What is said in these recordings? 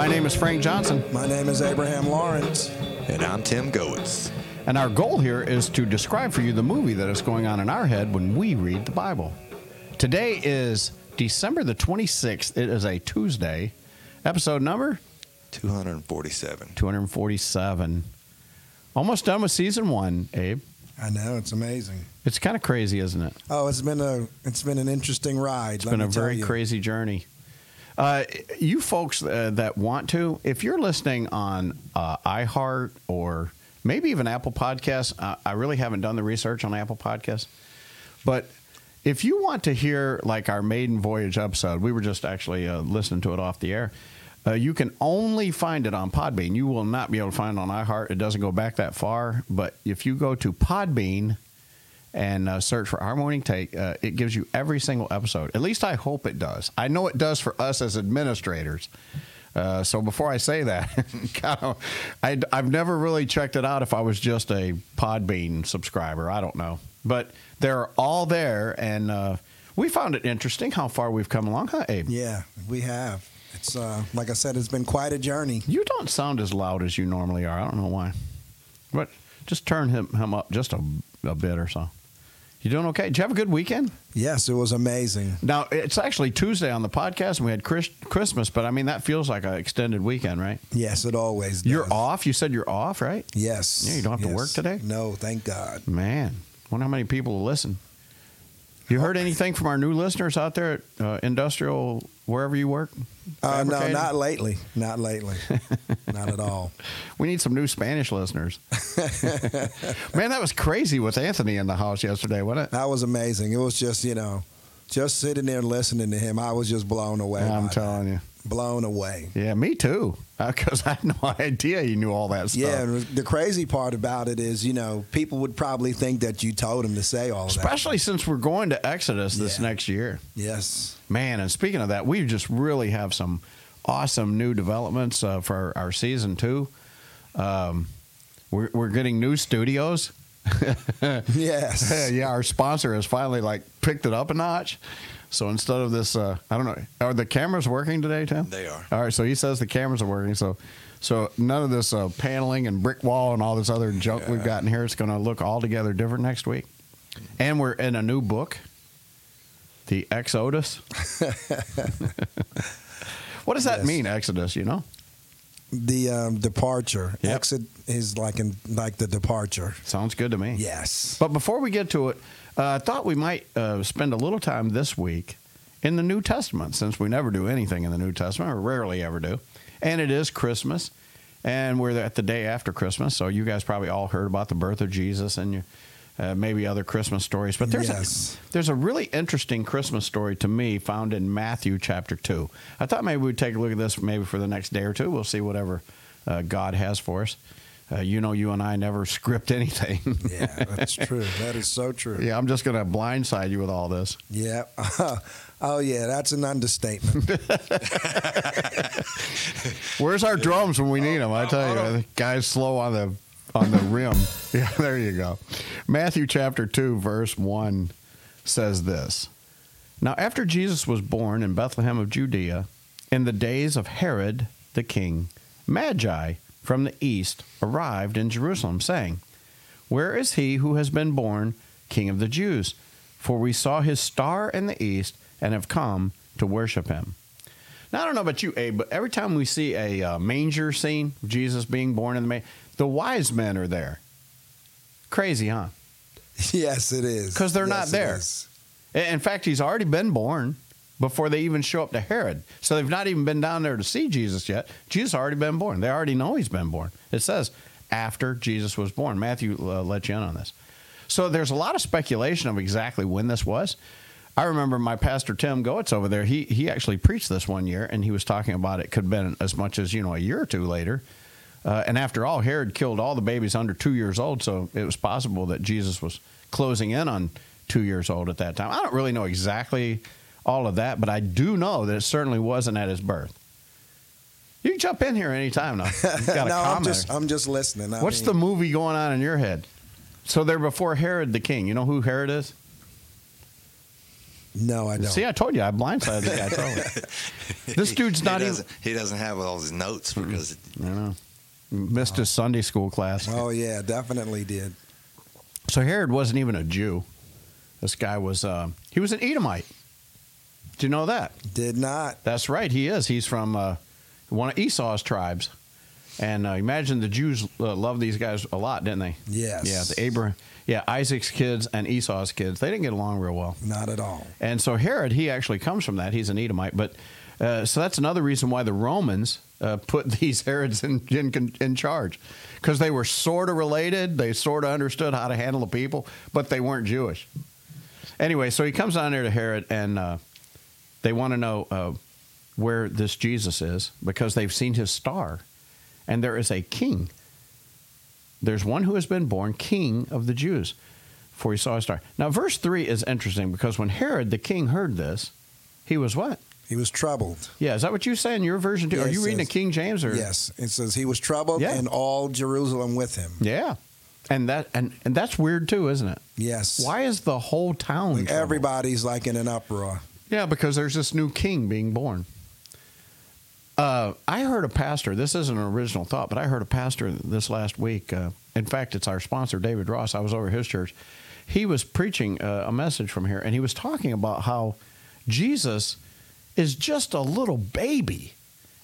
our morning take. My name is Frank Johnson, My name is Abraham Lawrence. And I'm Tim Goetz. and our goal here is to describe for you the movie that is going on in our head when we read the Bible. Today is December the 26th. It is a Tuesday. Episode number 247. 247. Almost done with season one, Abe. I know it's amazing. It's kind of crazy, isn't it? Oh, it's been a it's been an interesting ride. It's been a very crazy journey. Uh, you folks uh, that want to, if you're listening on uh, iHeart or maybe even Apple Podcasts, I really haven't done the research on Apple Podcasts, but if you want to hear like our maiden voyage episode, we were just actually uh, listening to it off the air. Uh, you can only find it on Podbean. You will not be able to find it on iHeart. It doesn't go back that far. But if you go to Podbean, and uh, search for Our Morning Take, uh, it gives you every single episode. At least I hope it does. I know it does for us as administrators. Uh, so before I say that, kind of, I, I've never really checked it out if I was just a Podbean subscriber. I don't know. But they're all there, and uh, we found it interesting how far we've come along, huh, Abe? Yeah, we have. It's uh, like I said, it's been quite a journey. You don't sound as loud as you normally are. I don't know why. But just turn him, him up just a, a bit or so. You doing okay? Did you have a good weekend? Yes, it was amazing. Now it's actually Tuesday on the podcast, and we had Chris, Christmas, but I mean that feels like an extended weekend, right? Yes, it always. Does. You're off. You said you're off, right? Yes. Yeah, you don't have to work today? No, thank God. Man, wonder how many people will listen. You heard anything from our new listeners out there at uh, industrial wherever you work? Uh, no, not lately. Not lately. not at all. We need some new Spanish listeners. Man, that was crazy with Anthony in the house yesterday, wasn't it? That was amazing. It was just you know, just sitting there listening to him. I was just blown away. I'm telling you. blown away. Yeah, me too. Because I had no idea you knew all that stuff. Yeah, and the crazy part about it is, you know, people would probably think that you told him to say all of that. Especially since we're going to Exodus this Yeah. next year. Yes. Man, and speaking of that, we just really have some awesome new developments uh, for our season two. Um, we're, we're getting new studios. Yes. yeah, our sponsor has finally like picked it up a notch. So instead of this, uh, I don't know, are the cameras working today, Tim? They are. All right, so he says the cameras are working. So, so none of this uh, paneling and brick wall and all this other junk we've got in here. It's going to look altogether different next week. And we're in a new book, the Exodus. what does that Yes. mean, Exodus? You know, The um, departure. Yep. Exit is like in like the departure. sounds good to me. Yes. But before we get to it, uh, I thought we might uh, spend a little time this week in the New Testament, since we never do anything in the New Testament, or rarely ever do. And it is Christmas, and we're at the day after Christmas, so you guys probably all heard about the birth of Jesus and you, uh, maybe other Christmas stories. But there's Yes. a, there's a really interesting Christmas story to me found in Matthew chapter two. I thought maybe we'd take a look at this maybe for the next day or two. We'll see whatever uh, God has for us. Uh, you know, you and I never script anything. Yeah, that's true. That is so true. Yeah, I'm just going to blindside you with all this. Yeah. oh yeah, that's an understatement. Where's our drums when we need them? I tell you, the guy's slow on the on the rim. Yeah, there you go. Matthew chapter 2 verse 1 says this. Now after Jesus was born in Bethlehem of Judea in the days of Herod the king, Magi from the east arrived in Jerusalem saying, Where is he who has been born king of the Jews? For we saw his star in the east and have come to worship him. Now I don't know about you, Abe, but every time we see a uh, manger scene Jesus being born in the manger, the wise men are there. Crazy, huh? yes, it is. Because they're not Yes, it there. In fact, he's already been born before they even show up to Herod. So they've not even been down there to see Jesus yet. Jesus already been born. They already know he's been born. It says after Jesus was born. Matthew uh, let you in on this. So there's a lot of speculation of exactly when this was. I remember my pastor Tim Goetz over there. He he actually preached this one year, and he was talking about it could have been as much as you know a year or two later. Uh, and after all, Herod killed all the babies under two years old, so it was possible that Jesus was closing in on two years old at that time. I don't really know exactly all of that, but I do know that it certainly wasn't at his birth. You can jump in here anytime now. Got no, I'm just I'm just listening. I What's mean, the movie going on in your head? So they're before Herod the king. You know who Herod is? No, I don't. See, I told you, I blindsided the guy. Totally. This dude's he not even. He doesn't have all his notes because I know. Missed his Sunday school class. oh yeah, definitely did. So Herod wasn't even a Jew. This guy was. Uh, he was an Edomite. Do you know that? Did not. That's right. He is. He's from uh, one of Esau's tribes. And uh, imagine the Jews uh, loved these guys a lot, didn't they? Yes. Yeah. The Abraham. Yeah. Isaac's kids and Esau's kids. They didn't get along real well. Not at all. And so Herod, he actually comes from that. He's an Edomite. But uh, so that's another reason why the Romans uh, put these Herods in, in, in charge because they were sort of related. They sort of understood how to handle the people, but they weren't Jewish. Anyway, so he comes down there to Herod, and uh, they want to know uh, where this Jesus is because they've seen his star. And there is a king. There's one who has been born king of the Jews, for he saw a star. Now, verse 3 is interesting because when Herod the king heard this, he was what? He was troubled. Yeah, is that what you say in your version too? Yeah, Are you reading the King James or Yes, it says he was troubled, Yeah. and all Jerusalem with him. Yeah. And that and, and that's weird too, isn't it? Yes. Why is the whole town troubled? Everybody's like in an uproar. Yeah, because there's this new king being born. Uh, I heard a pastor. This isn't an original thought, but I heard a pastor this last week. Uh, in fact, it's our sponsor, David Ross. I was over at his church. He was preaching uh, a message from here, and he was talking about how Jesus is just a little baby,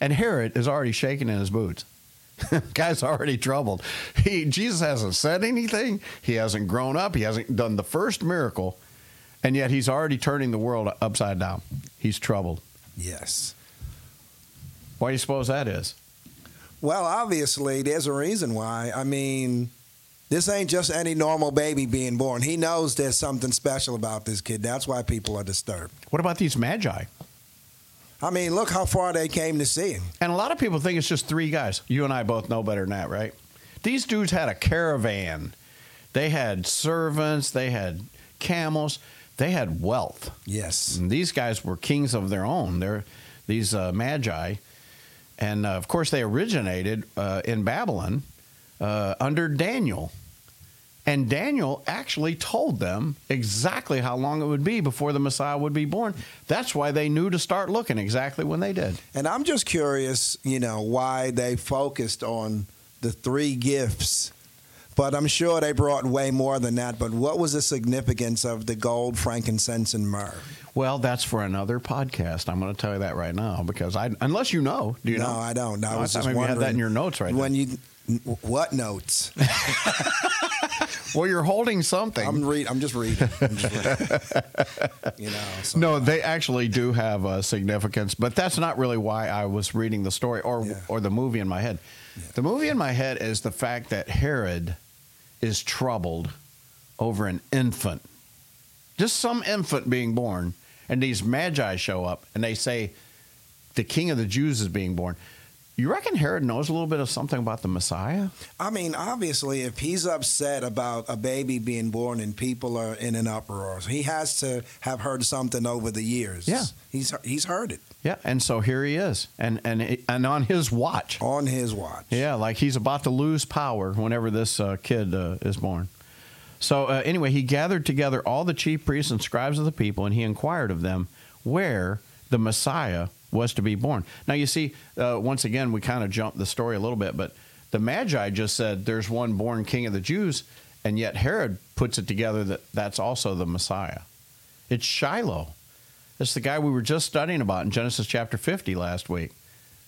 and Herod is already shaking in his boots. Guy's already troubled. He Jesus hasn't said anything. He hasn't grown up. He hasn't done the first miracle, and yet he's already turning the world upside down. He's troubled. Yes. Why do you suppose that is? Well, obviously, there's a reason why. I mean, this ain't just any normal baby being born. He knows there's something special about this kid. That's why people are disturbed. What about these magi? I mean, look how far they came to see him. And a lot of people think it's just three guys. You and I both know better than that, right? These dudes had a caravan. They had servants. They had camels. They had wealth. Yes. And these guys were kings of their own. They're these uh, magi, and uh, of course they originated uh, in Babylon uh, under Daniel. And Daniel actually told them exactly how long it would be before the Messiah would be born. That's why they knew to start looking exactly when they did. And I'm just curious, you know, why they focused on the three gifts. But I'm sure they brought way more than that. But what was the significance of the gold, frankincense, and myrrh? Well, that's for another podcast. I'm going to tell you that right now because I, unless you know, do you no, know? I don't. I Oh, I was thought just maybe you had wondering that in your notes right when you what notes? Well, you're holding something. I'm read. I'm just reading. I'm just reading. you know. So. No, they actually do have a significance, but that's not really why I was reading the story or Yeah. or the movie in my head. The movie in my head is the fact that Herod is troubled over an infant, just some infant being born, and these magi show up and they say the king of the Jews is being born. You reckon Herod knows a little bit of something about the Messiah? I mean, obviously, if he's upset about a baby being born and people are in an uproar, he has to have heard something over the years. Yeah. he's he's heard it Yeah, and so here he is, and and and on his watch. on his watch. Yeah, like he's about to lose power whenever this uh, kid uh, is born. So uh, anyway, he gathered together all the chief priests and scribes of the people, and he inquired of them where the Messiah was to be born. Now you see, uh, once again, we kind of jumped the story a little bit, but the Magi just said there's one born King of the Jews, and yet Herod puts it together that that's also the Messiah. It's Shiloh. It's the guy we were just studying about in Genesis chapter 50 last week.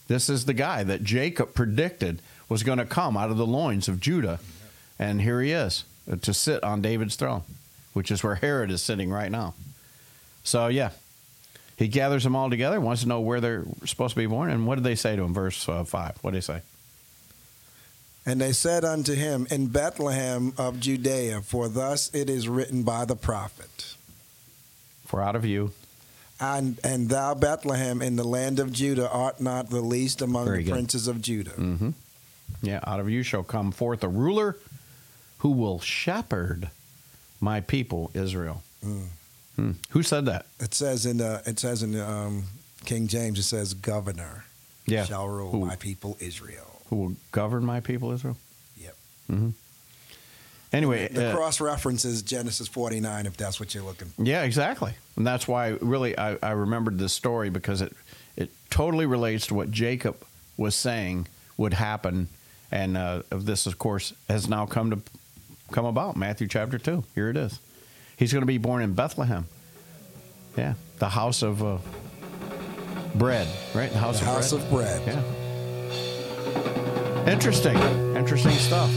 This is the guy that Jacob predicted was going to come out of the loins of Judah. And here he is uh, to sit on David's throne, which is where Herod is sitting right now. So, yeah, he gathers them all together, wants to know where they're supposed to be born. And what did they say to him? Verse uh, 5. What did they say? And they said unto him, In Bethlehem of Judea, for thus it is written by the prophet. For out of you. And, and thou, Bethlehem, in the land of Judah, art not the least among Very the good. princes of Judah. hmm Yeah, out of you shall come forth a ruler who will shepherd my people Israel. Mm. Hmm. Who said that? It says in the, it says in um, King James, it says, Governor Yeah. shall rule Who? my people Israel. who will govern my people Israel? Yep. hmm Anyway, The uh, cross reference is Genesis 49, if that's what you're looking. for. Yeah, exactly. And that's why really I, I remembered this story because it it totally relates to what Jacob was saying would happen, and uh, this, of course, has now come to come about. Matthew chapter two. Here it is. He's going to be born in Bethlehem. Yeah, the house of uh, bread, right? The house The of house bread. of bread. Yeah. Interesting. Interesting stuff.